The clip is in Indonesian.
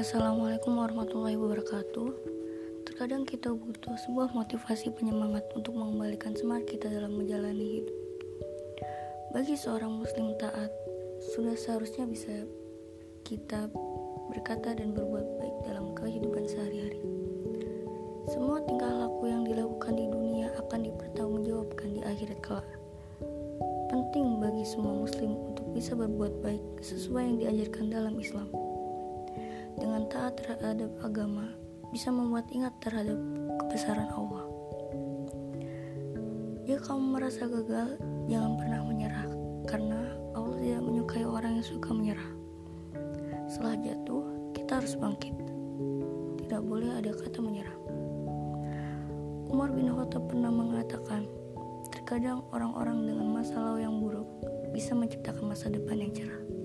Assalamualaikum warahmatullahi wabarakatuh. Terkadang kita butuh sebuah motivasi penyemangat untuk mengembalikan semangat kita dalam menjalani hidup. Bagi seorang muslim taat, sudah seharusnya bisa kita berkata dan berbuat baik dalam kehidupan sehari-hari. Semua tingkah laku yang dilakukan di dunia akan dipertanggungjawabkan di akhirat kelak. Penting bagi semua muslim untuk bisa berbuat baik sesuai yang diajarkan dalam Islam dengan taat terhadap agama bisa membuat ingat terhadap kebesaran Allah. Jika kamu merasa gagal, jangan pernah menyerah karena Allah tidak menyukai orang yang suka menyerah. Setelah jatuh, kita harus bangkit. Tidak boleh ada kata menyerah. Umar bin Khattab pernah mengatakan, terkadang orang-orang dengan masa lalu yang buruk bisa menciptakan masa depan yang cerah.